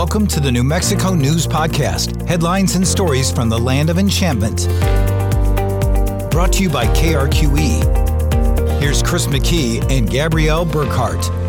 Welcome to the New Mexico News Podcast headlines and stories from the land of enchantment. Brought to you by KRQE. Here's Chris McKee and Gabrielle Burkhart.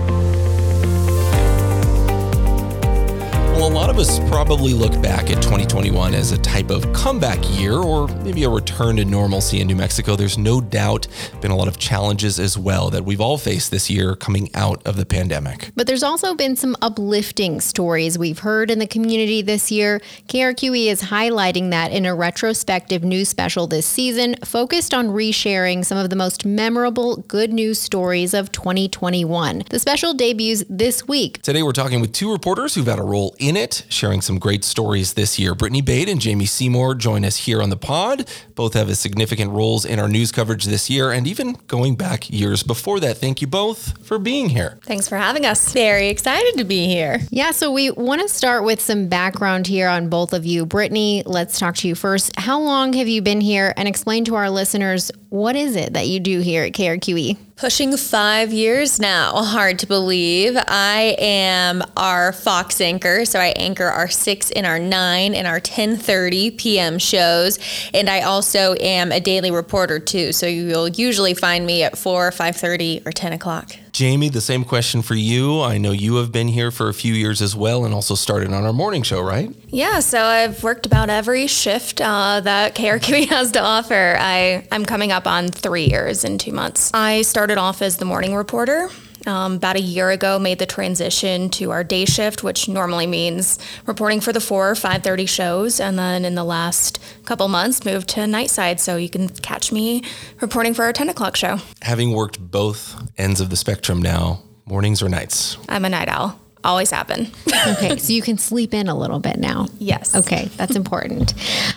Lot of us probably look back at 2021 as a type of comeback year or maybe a return to normalcy in New Mexico. There's no doubt been a lot of challenges as well that we've all faced this year coming out of the pandemic. But there's also been some uplifting stories we've heard in the community this year. KRQE is highlighting that in a retrospective news special this season, focused on resharing some of the most memorable good news stories of 2021. The special debuts this week. Today, we're talking with two reporters who've had a role in in it, sharing some great stories this year. Brittany Bade and Jamie Seymour join us here on the pod. Both have significant roles in our news coverage this year and even going back years before that. Thank you both for being here. Thanks for having us. Very excited to be here. Yeah, so we want to start with some background here on both of you. Brittany, let's talk to you first. How long have you been here and explain to our listeners what is it that you do here at KRQE? Pushing five years now. Hard to believe. I am our Fox anchor, so I anchor our six and our nine and our 10:30 p.m. shows, and I also am a daily reporter too. So you'll usually find me at four, 5:30, or 10 o'clock. Jamie, the same question for you. I know you have been here for a few years as well and also started on our morning show, right? Yeah, so I've worked about every shift uh, that KRQE has to offer. I, I'm coming up on three years in two months. I started off as the morning reporter um, about a year ago made the transition to our day shift which normally means reporting for the 4 or 5.30 shows. And then in the last couple months moved to night side so you can catch me reporting for our 10 o'clock show. Having worked both ends of the spectrum now mornings or nights? I'm a night owl always happen. okay, so you can sleep in a little bit now. Yes. Okay, that's important.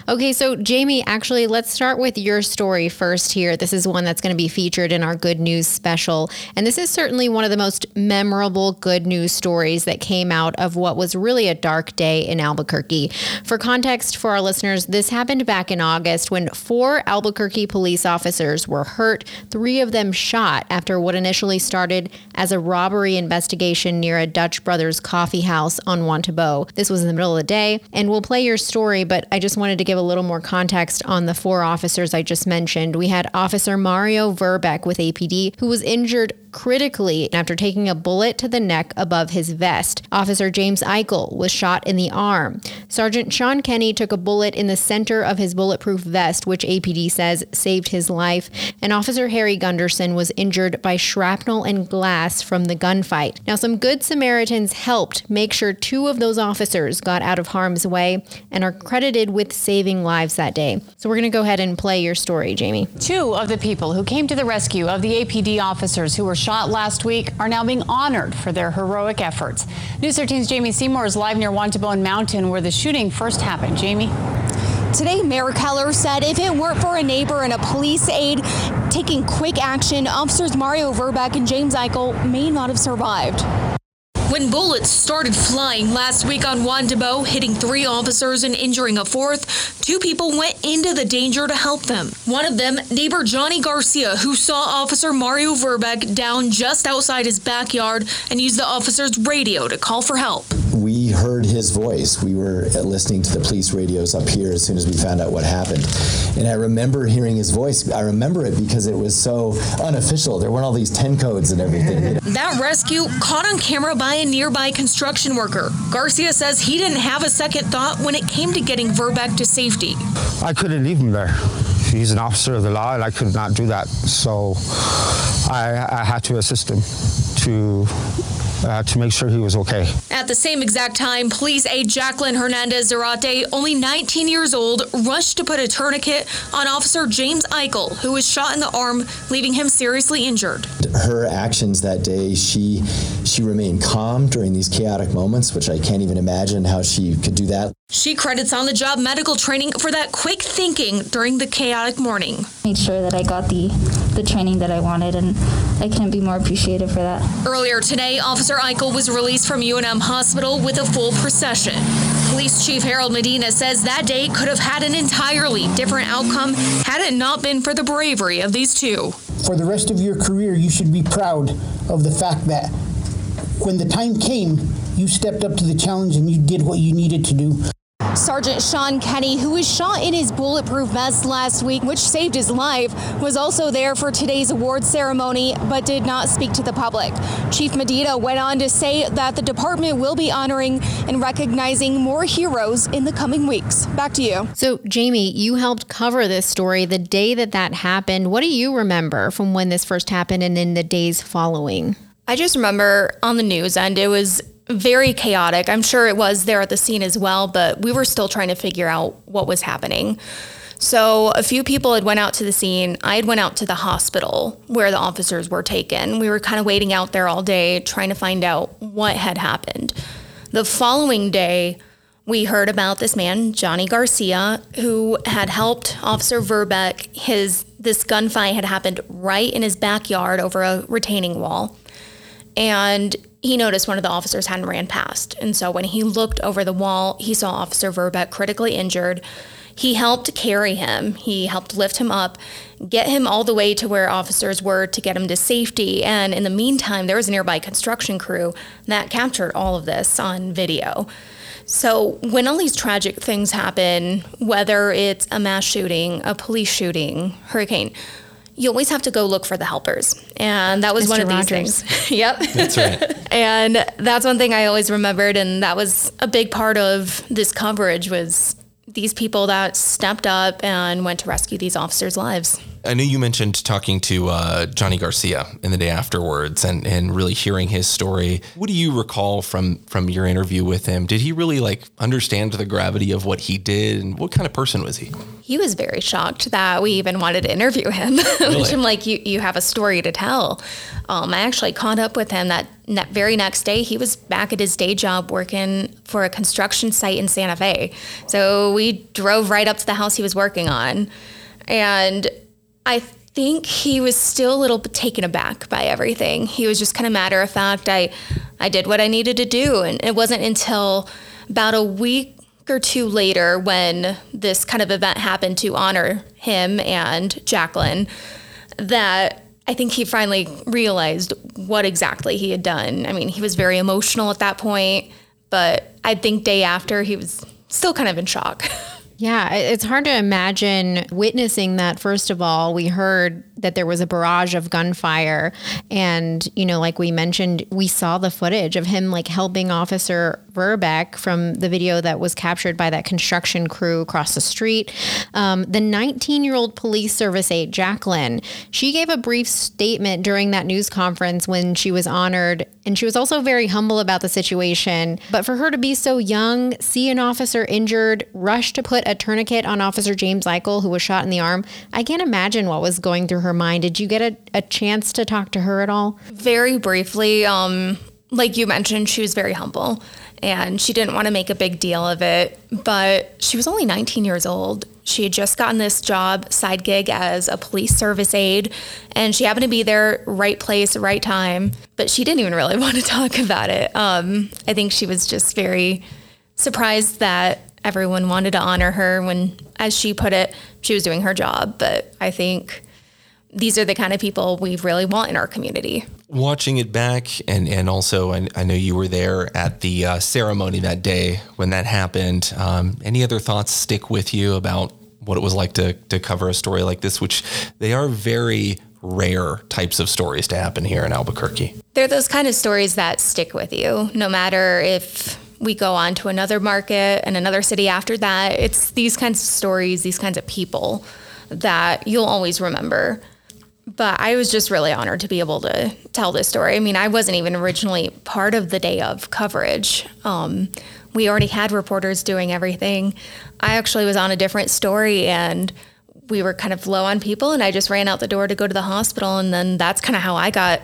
Okay, so Jamie, actually, let's start with your story first here. This is one that's going to be featured in our Good News special. And this is certainly one of the most memorable good news stories that came out of what was really a dark day in Albuquerque. For context for our listeners, this happened back in August when four Albuquerque police officers were hurt, three of them shot after what initially started as a robbery investigation near a Dutch Brothers Brothers Coffee House on Juan Tabo. This was in the middle of the day, and we'll play your story, but I just wanted to give a little more context on the four officers I just mentioned. We had Officer Mario Verbeck with APD, who was injured critically after taking a bullet to the neck above his vest. Officer James Eichel was shot in the arm. Sergeant Sean Kenny took a bullet in the center of his bulletproof vest, which APD says saved his life. And Officer Harry Gunderson was injured by shrapnel and glass from the gunfight. Now, some good Samaritans helped make sure two of those officers got out of harm's way and are credited with saving lives that day. So we're going to go ahead and play your story, Jamie. Two of the people who came to the rescue of the APD officers who were shot last week are now being honored for their heroic efforts. News 13's Jamie Seymour is live near Wantabone Mountain where the shooting first happened. Jamie? Today, Mayor Keller said if it weren't for a neighbor and a police aide taking quick action, officers Mario Verbeck and James Eichel may not have survived. When bullets started flying last week on Juan Wantabo, hitting three officers and injuring a fourth, two people went into the danger to help them. One of them, neighbor Johnny Garcia, who saw Officer Mario Verbeck down just outside his backyard and used the officer's radio to call for help. We heard his voice. We were listening to the police radios up here as soon as we found out what happened. And I remember hearing his voice. I remember it because it was so unofficial. There weren't all these 10 codes and everything. that rescue caught on camera by a nearby construction worker. Garcia says he didn't have a second thought when it came to getting Verbeck to safety. I couldn't leave him there. He's an officer of the law, and I could not do that. So I, I had to assist him to uh, to make sure he was okay. At the same exact time, police aide Jacqueline Hernandez Zarate, only 19 years old, rushed to put a tourniquet on Officer James Eichel, who was shot in the arm, leaving him seriously injured. Her actions that day, she she remained calm during these chaotic moments, which I can't even imagine how she could do that. She credits on the job medical training for that quick thinking during the chaotic morning. Made sure that I got the the training that I wanted and I couldn't be more appreciative for that. Earlier today, Officer Eichel was released from UNM Hospital with a full procession. Police Chief Harold Medina says that day could have had an entirely different outcome had it not been for the bravery of these two. For the rest of your career, you should be proud of the fact that when the time came, you stepped up to the challenge and you did what you needed to do. Sergeant Sean Kenny, who was shot in his bulletproof vest last week, which saved his life, was also there for today's award ceremony but did not speak to the public. Chief Medina went on to say that the department will be honoring and recognizing more heroes in the coming weeks. Back to you. So, Jamie, you helped cover this story the day that that happened. What do you remember from when this first happened and in the days following? I just remember on the news end, it was very chaotic. I'm sure it was there at the scene as well, but we were still trying to figure out what was happening. So a few people had went out to the scene. I had went out to the hospital where the officers were taken. We were kind of waiting out there all day trying to find out what had happened. The following day, we heard about this man, Johnny Garcia, who had helped Officer Verbeck. His this gunfight had happened right in his backyard over a retaining wall. And he noticed one of the officers hadn't ran past. And so when he looked over the wall, he saw Officer Verbeck critically injured. He helped carry him. He helped lift him up, get him all the way to where officers were to get him to safety. And in the meantime, there was a nearby construction crew that captured all of this on video. So when all these tragic things happen, whether it's a mass shooting, a police shooting, hurricane, you always have to go look for the helpers. And that was Mr. one of Rogers. these things. yep. That's right. And that's one thing I always remembered and that was a big part of this coverage was these people that stepped up and went to rescue these officers' lives. I know you mentioned talking to uh, Johnny Garcia in the day afterwards and, and really hearing his story. What do you recall from from your interview with him? Did he really like understand the gravity of what he did and what kind of person was he? He was very shocked that we even wanted to interview him. Really? I'm like, you, you have a story to tell. Um, I actually caught up with him that, that very next day. He was back at his day job working for a construction site in Santa Fe. So we drove right up to the house he was working on. And I think he was still a little taken aback by everything. He was just kind of matter of fact. I, I did what I needed to do. And it wasn't until about a week or two later when this kind of event happened to honor him and Jacqueline that I think he finally realized what exactly he had done. I mean, he was very emotional at that point, but I think day after he was still kind of in shock. Yeah, it's hard to imagine witnessing that. First of all, we heard that there was a barrage of gunfire. And, you know, like we mentioned, we saw the footage of him like helping Officer Verbeck from the video that was captured by that construction crew across the street. Um, the 19 year old police service aide, Jacqueline, she gave a brief statement during that news conference when she was honored. And she was also very humble about the situation. But for her to be so young, see an officer injured, rush to put a tourniquet on Officer James Eichel, who was shot in the arm, I can't imagine what was going through her mind. Did you get a, a chance to talk to her at all? very briefly, um, like you mentioned, she was very humble and she didn't want to make a big deal of it, but she was only 19 years old. She had just gotten this job, side gig as a police service aide, and she happened to be there, right place, right time, but she didn't even really want to talk about it. Um, I think she was just very surprised that everyone wanted to honor her when, as she put it, she was doing her job. But I think these are the kind of people we really want in our community. Watching it back, and and also I, I know you were there at the uh, ceremony that day when that happened. Um, any other thoughts stick with you about what it was like to to cover a story like this, which they are very rare types of stories to happen here in Albuquerque. They're those kind of stories that stick with you, no matter if we go on to another market and another city after that. It's these kinds of stories, these kinds of people that you'll always remember. But I was just really honored to be able to tell this story. I mean, I wasn't even originally part of the day of coverage. Um, we already had reporters doing everything. I actually was on a different story and we were kind of low on people and I just ran out the door to go to the hospital and then that's kind of how I got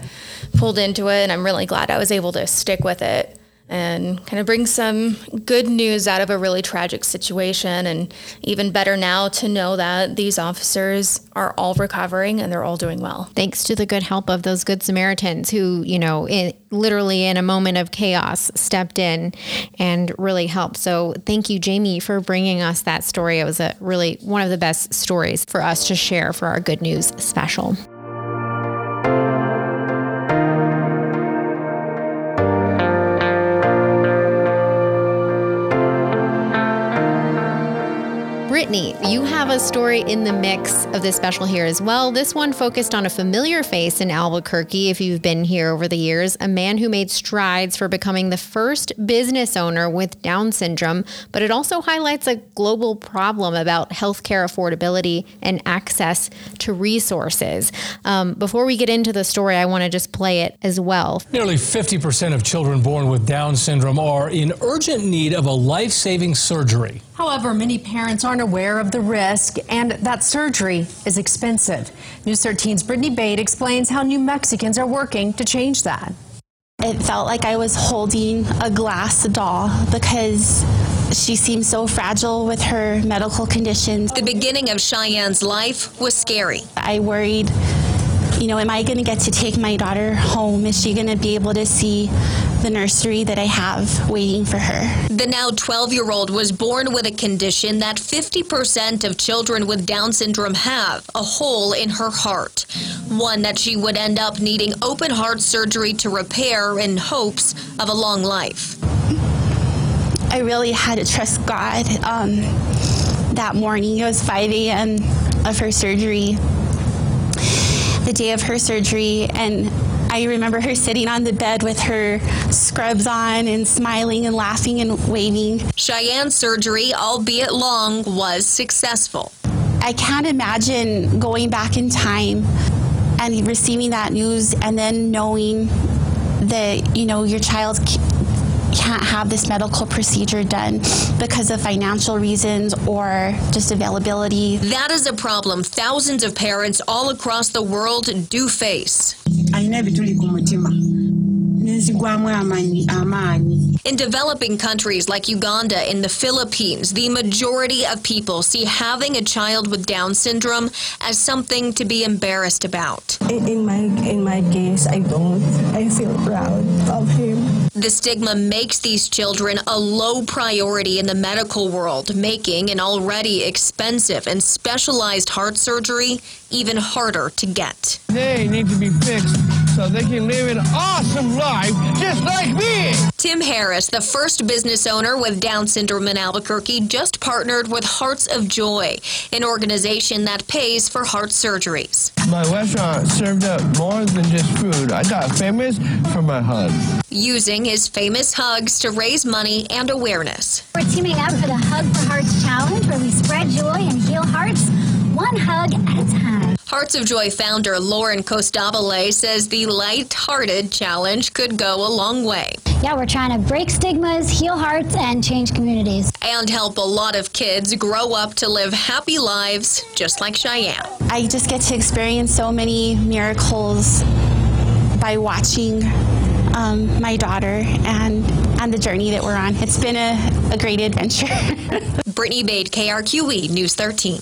pulled into it and I'm really glad I was able to stick with it and kind of bring some good news out of a really tragic situation and even better now to know that these officers are all recovering and they're all doing well. Thanks to the good help of those good Samaritans who, you know, in, literally in a moment of chaos stepped in and really helped. So thank you, Jamie, for bringing us that story. It was a really one of the best stories for us to share for our good news special. Brittany, you have a story in the mix of this special here as well. This one focused on a familiar face in Albuquerque, if you've been here over the years, a man who made strides for becoming the first business owner with Down syndrome, but it also highlights a global problem about healthcare affordability and access to resources. Um, before we get into the story, I want to just play it as well. Nearly 50% of children born with Down syndrome are in urgent need of a life saving surgery. However, many parents aren't aware of the risk and that surgery is expensive. News 13's Brittany Bade explains how New Mexicans are working to change that. It felt like I was holding a glass doll because she seemed so fragile with her medical conditions. The beginning of Cheyenne's life was scary. I worried, you know, am I going to get to take my daughter home? Is she going to be able to see the nursery that I have waiting for her? The now 12 year old was born with a condition that 50% of children with Down syndrome have a hole in her heart. One that she would end up needing open heart surgery to repair in hopes of a long life. I really had to trust God. Um, that morning, it was 5 a.m. of her surgery, the day of her surgery, and I remember her sitting on the bed with her scrubs on and smiling and laughing and waving. Cheyenne's surgery, albeit long, was successful. I can't imagine going back in time and receiving that news and then knowing that, you know, your child can't have this medical procedure done because of financial reasons or just availability. That is a problem thousands of parents all across the world do face. In developing countries like Uganda and the Philippines, the majority of people see having a child with Down syndrome as something to be embarrassed about. In, in my in my case, I don't. I feel proud of him. The stigma makes these children a low priority in the medical world, making an already expensive and specialized heart surgery even harder to get. They need to be fixed so they can live an awesome life just like me. Tim Harris, the first business owner with Down syndrome in Albuquerque, just partnered with Hearts of Joy, an organization that pays for heart surgeries. My restaurant served up more than just food. I got famous for my hugs. Using his famous hugs to raise money and awareness. We're teaming up for the Hug for Hearts Challenge where we spread joy and heal hearts one hug at a time. Hearts of Joy founder Lauren Costabile says the light-hearted challenge could go a long way. Yeah, we're trying to break stigmas, heal hearts, and change communities. And help a lot of kids grow up to live happy lives just like Cheyenne. I just get to experience so many miracles by watching um, my daughter and and the journey that we're on. It's been a, a great adventure. Brittany Bade, KRQE News 13.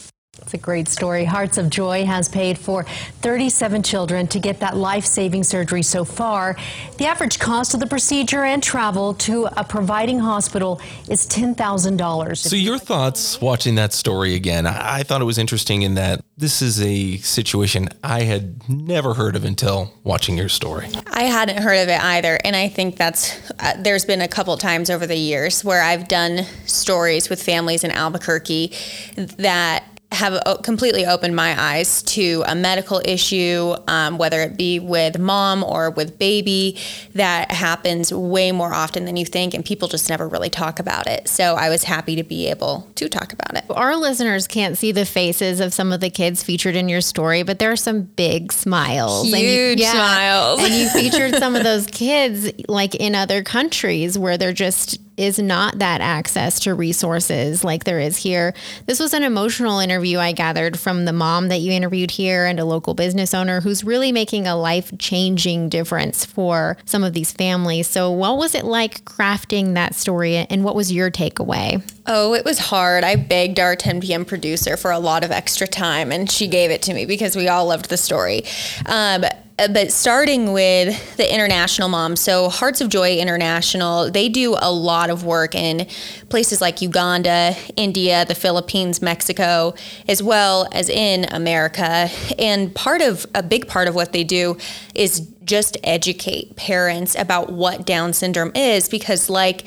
It's a great story. Hearts of Joy has paid for 37 children to get that life saving surgery so far. The average cost of the procedure and travel to a providing hospital is $10,000. So, your thoughts watching that story again? I thought it was interesting in that this is a situation I had never heard of until watching your story. I hadn't heard of it either. And I think that's, uh, there's been a couple times over the years where I've done stories with families in Albuquerque that have completely opened my eyes to a medical issue, um, whether it be with mom or with baby, that happens way more often than you think, and people just never really talk about it. So I was happy to be able to talk about it. Our listeners can't see the faces of some of the kids featured in your story, but there are some big smiles. Huge and you, yeah, smiles. and you featured some of those kids like in other countries where they're just is not that access to resources like there is here. This was an emotional interview I gathered from the mom that you interviewed here and a local business owner who's really making a life changing difference for some of these families. So, what was it like crafting that story and what was your takeaway? Oh, it was hard. I begged our 10 p.m. producer for a lot of extra time and she gave it to me because we all loved the story. Um, Uh, but starting with the international moms, so Hearts of Joy International, they do a lot of work in places like Uganda, India, the Philippines, Mexico, as well as in America. And part of a big part of what they do is just educate parents about what Down syndrome is, because, like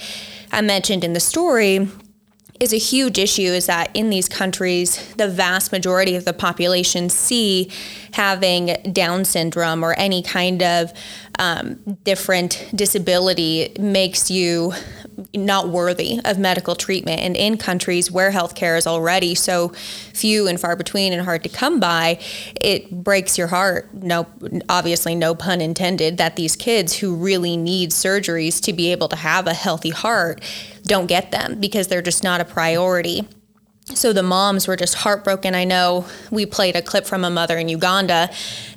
I mentioned in the story, is a huge issue is that in these countries, the vast majority of the population see having Down syndrome or any kind of um, different disability makes you not worthy of medical treatment. And in countries where healthcare is already so few and far between and hard to come by, it breaks your heart. No, obviously, no pun intended, that these kids who really need surgeries to be able to have a healthy heart don't get them because they're just not a priority. So the moms were just heartbroken. I know we played a clip from a mother in Uganda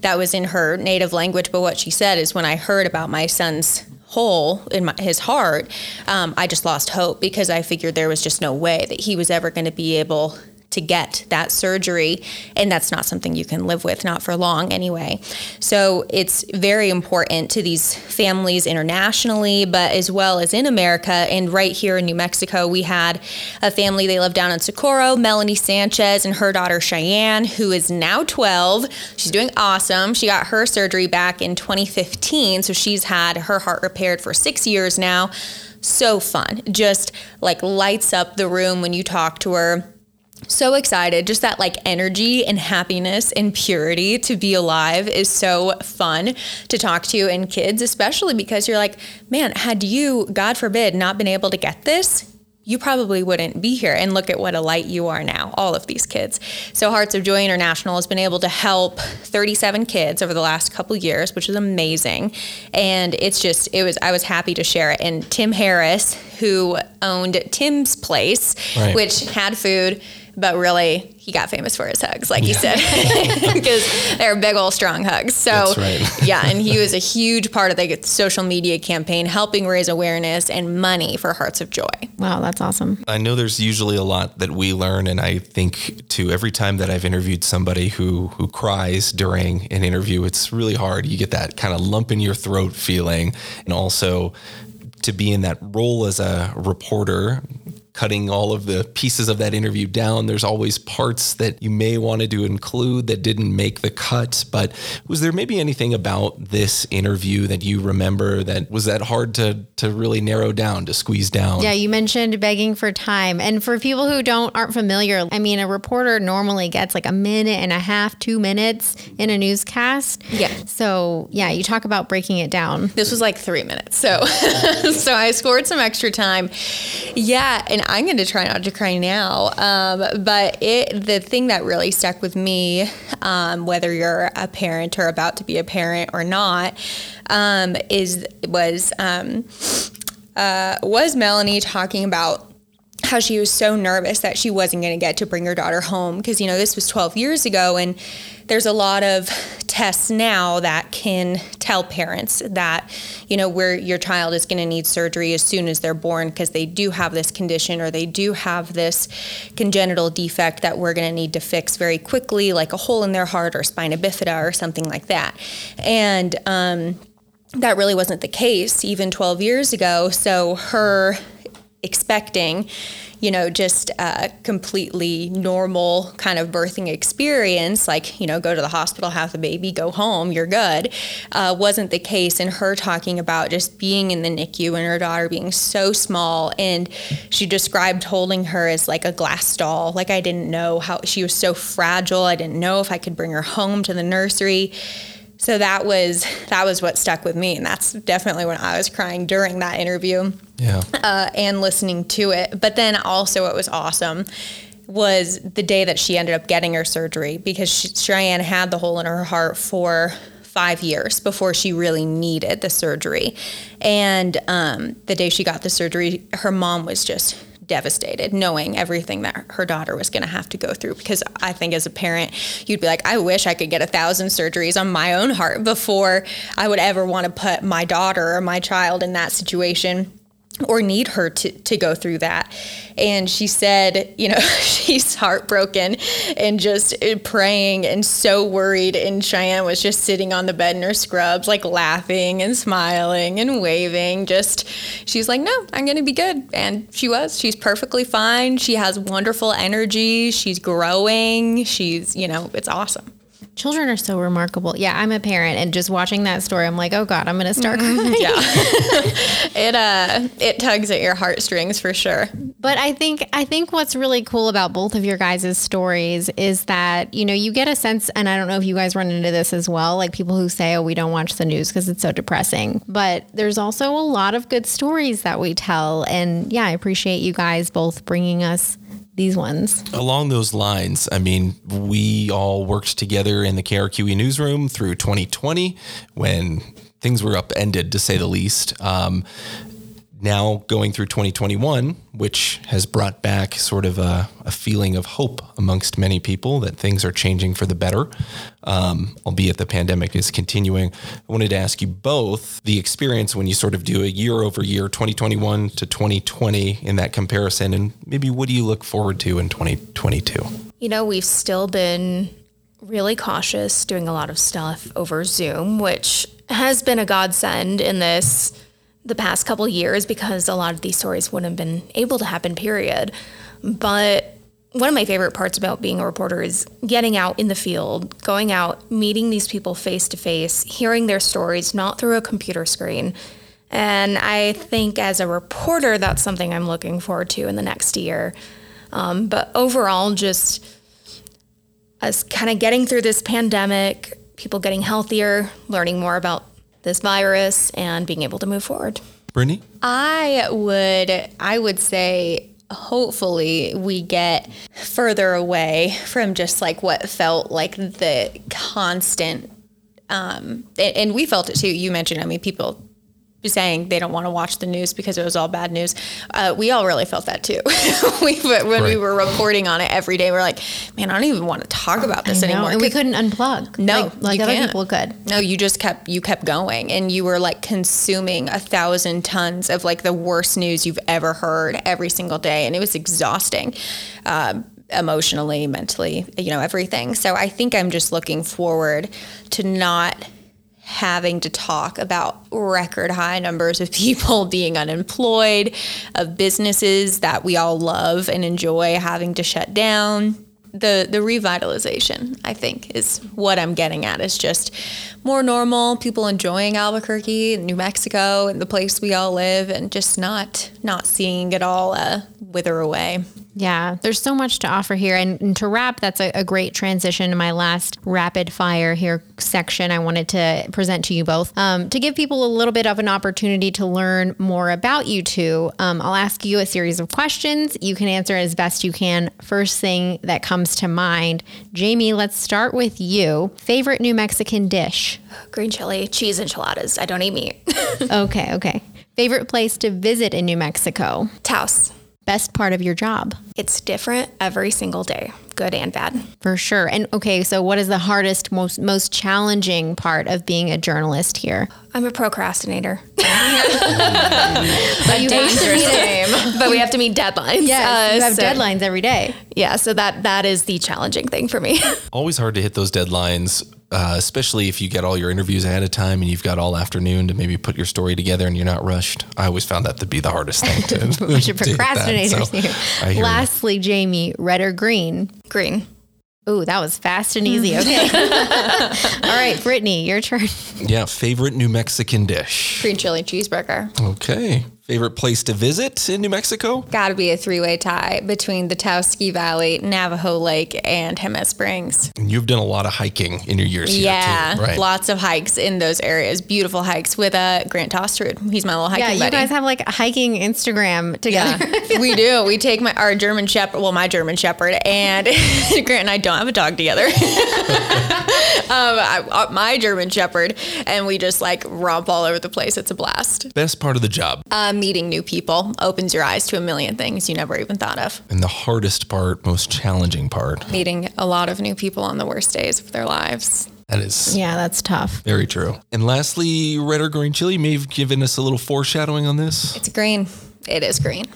that was in her native language, but what she said is when I heard about my son's hole in my, his heart, um, I just lost hope because I figured there was just no way that he was ever going to be able to get that surgery. And that's not something you can live with, not for long anyway. So it's very important to these families internationally, but as well as in America. And right here in New Mexico, we had a family, they live down in Socorro, Melanie Sanchez and her daughter Cheyenne, who is now 12. She's doing awesome. She got her surgery back in 2015. So she's had her heart repaired for six years now so fun. Just like lights up the room when you talk to her so excited. Just that like energy and happiness and purity to be alive is so fun to talk to in kids, especially because you're like, man, had you, God forbid, not been able to get this, you probably wouldn't be here. And look at what a light you are now, all of these kids. So Hearts of Joy International has been able to help 37 kids over the last couple years, which is amazing. And it's just, it was, I was happy to share it. And Tim Harris, who owned Tim's Place, right. which had food, but really he got famous for his hugs, like yeah. you said, because they're big old strong hugs. So right. yeah, and he was a huge part of the social media campaign, helping raise awareness and money for Hearts of Joy. Wow, that's awesome. I know there's usually a lot that we learn, and I think too every time that I've interviewed somebody who who cries during an interview, it's really hard. You get that kind of lump in your throat feeling, and also to be in that role as a reporter cutting all of the pieces of that interview down. There's always parts that you may wanted to include that didn't make the cut. But was there maybe anything about this interview that you remember that was that hard to to really narrow down, to squeeze down? Yeah, you mentioned begging for time. And for people who don't aren't familiar, I mean a reporter normally gets like a minute and a half, two minutes in a newscast. Yeah. So yeah, you talk about breaking it down. This was like three minutes. So so I scored some extra time. Yeah, and I'm going to try not to cry now. Um, but it, the thing that really stuck with me, um, whether you're a parent or about to be a parent or not, um, is was um, uh, was Melanie talking about how she was so nervous that she wasn't going to get to bring her daughter home because you know this was 12 years ago and there's a lot of tests now that can tell parents that you know where your child is going to need surgery as soon as they're born because they do have this condition or they do have this congenital defect that we're going to need to fix very quickly like a hole in their heart or spina bifida or something like that. And um, that really wasn't the case even 12 years ago. So her expecting you know, just a completely normal kind of birthing experience, like, you know, go to the hospital, have the baby, go home, you're good, uh, wasn't the case. And her talking about just being in the NICU and her daughter being so small. And she described holding her as like a glass doll. Like, I didn't know how she was so fragile. I didn't know if I could bring her home to the nursery so that was that was what stuck with me and that's definitely when i was crying during that interview yeah. uh, and listening to it. But then also what was awesome was the day that she ended up getting her surgery because she, cheyenne had the hole in her heart for five years before she really needed the surgery. And um, the day she got the surgery her mom was just devastated knowing everything that her daughter was going to have to go through. Because i think as a parent you'd be like i wish i could get a thousand surgeries on my own heart before i would ever want to put my daughter or my child in that situation or need her to, to go through that. And she said, you know, she's heartbroken and just uh, praying and so worried. And Cheyenne was just sitting on the bed in her scrubs, like laughing and smiling and waving. Just, she's like, no, I'm going to be good. And she was. She's perfectly fine. She has wonderful energy. She's growing. She's, you know, it's awesome. Children are so remarkable. Yeah, I'm a parent, and just watching that story, I'm like, oh god, I'm gonna start Mm-hmm. crying. Yeah. it uh it tugs at your heartstrings for sure. But I think I think what's really cool about both of your guys' stories is that you know you get a sense, and I don't know if you guys run into this as well, like people who say, "Oh, we don't watch the news because it's so depressing." But there's also a lot of good stories that we tell, and yeah, I appreciate you guys both bringing us these ones. Along those lines, I mean, we all worked together in the KRQE newsroom through 2020 when things were upended, to say the least. Um, now going through 2021, which has brought back sort of a, a feeling of hope amongst many people that things are changing for the better, um, albeit the pandemic is continuing. I wanted to ask you both the experience when you sort of do a year over year, 2021 to 2020 in that comparison, and maybe what do you look forward to in 2022? You know, we've still been really cautious doing a lot of stuff over Zoom, which has been a godsend in this the past couple years because a lot of these stories wouldn't have been able to happen period. But one of my favorite parts about being a reporter is getting out in the field, going out, meeting these people face to face, hearing their stories not through a computer screen. And I think as a reporter, that's something I'm looking forward to in the next year. Um, but overall, just us kind of getting through this pandemic, people getting healthier, learning more about this virus, and being able to move forward. Brittany? I would I would say hopefully we get further away from just like what felt like the constant um and, and we felt it too you mentioned i mean people saying they don't want to watch the news because it was all bad news. Uh, we all really felt that too. we, when we were reporting on it every day, we are like, man, I don't even want to talk about this anymore. and we couldn't unplug. no, like, like you other can't. people could. No, you just kept you kept going, and you were like consuming a thousand tons of like the worst news you've ever heard every single day, and it was exhausting, um, emotionally, mentally, you know, everything. So I think I'm just looking forward to not having to talk about record high numbers of people being unemployed, of businesses that we all love and enjoy having to shut down. The the revitalization, I think, is what I'm getting at. Is just more normal, people enjoying Albuquerque, and New Mexico, and the place we all live, and just not not seeing it all uh, wither away. Yeah, there's so much to offer here. And, and to wrap, that's a, a great transition to my last rapid fire here section I wanted to present to you both. Um, to give people a little bit of an opportunity to learn more about you two, um, I'll ask you a series of questions. You can answer as best you can. First thing that comes to mind, Jamie, let's start with you. Favorite New Mexican dish? Green chili, cheese enchiladas. I don't eat meat. okay, okay. Favorite place to visit in New Mexico? Taos. Best part of your job? It's different every single day, good and bad. For sure. And okay, so what is the hardest, most most challenging part of being a journalist here? I'm a procrastinator. But you have to dangerous meet name. but we have to meet deadlines. Yes, you have so- deadlines every day. Yeah, so that that is the challenging thing for me. Always hard to hit those deadlines, uh, especially if you get all your interviews ahead of time and you've got all afternoon to maybe put your story together and you're not rushed. I always found that to be the hardest thing to, Bunch of that, procrastinators so here. I you. Lastly, Jamie, red or green? Green. Ooh, that was fast and easy. Mm. Okay. All right, Brittany, your turn. Yeah, favorite New Mexican dish. Green chili cheeseburger. Okay. Favorite place to visit in New Mexico? Got to be a three way tie between the Taos Ski Valley, Navajo Lake, and Jemez Springs. And you've done a lot of hiking in your years here Yeah, too, right? lots of hikes in those areas. Beautiful hikes with uh, Grant Tosterud. He's my little hiking buddy. yeah, you buddy. guys have like a hiking Instagram together. Yeah, we do. We take my our German Shepherd, well, my German Shepherd, and Grant and I don't have a dog together. um, I, uh, my German Shepherd, and we just like romp all over the place. It's a blast. Best part of the job Uh, meeting new people opens your eyes to a million things you never even thought of. and the hardest part, most challenging part. Meeting a lot of new people on the worst days of their lives. That is Yeah, that's tough. very true. And lastly, red or green chili may have given us a little foreshadowing on this. It's green. It is green.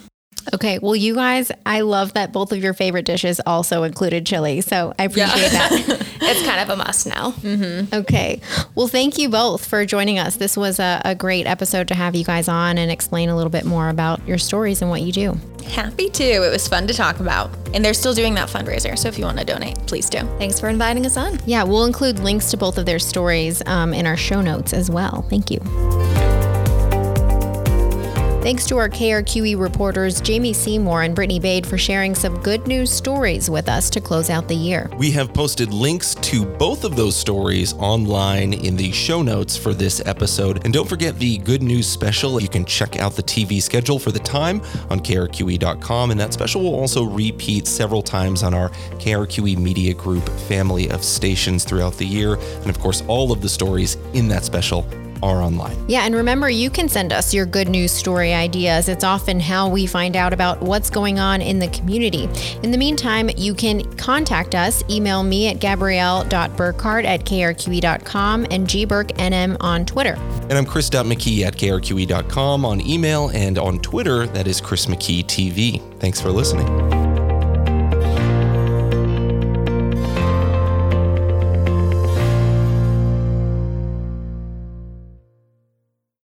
Okay, well, you guys, I love that both of your favorite dishes also included chili. So I appreciate that. it's kind of a must now. Mm-hmm. Okay. Well, thank you both for joining us. This was a, a great episode to have you guys on and explain a little bit more about your stories and what you do. Happy to. It was fun to talk about. And they're still doing that fundraiser. So if you want to donate, please do. Thanks for inviting us on. Yeah, we'll include links to both of their stories um, in our show notes as well. Thank you. Thanks to our KRQE reporters Jamie Seymour and Brittany Bade for sharing some good news stories with us to close out the year. We have posted links to both of those stories online in the show notes for this episode. And don't forget the good news special. You can check out the TV schedule for the time on krqe.com. And that special will also repeat several times on our KRQE Media Group family of stations throughout the year. And of course, all of the stories in that special are online. Yeah, and remember, you can send us your good news story ideas. It's often how we find out about what's going on in the community. In the meantime, you can contact us. Email me at gabrielle.burkhart at krqe.com and gburknm on Twitter. And I'm Chris.McKee at krqe.com on email and on Twitter, that is Chris McKee TV. Thanks for listening.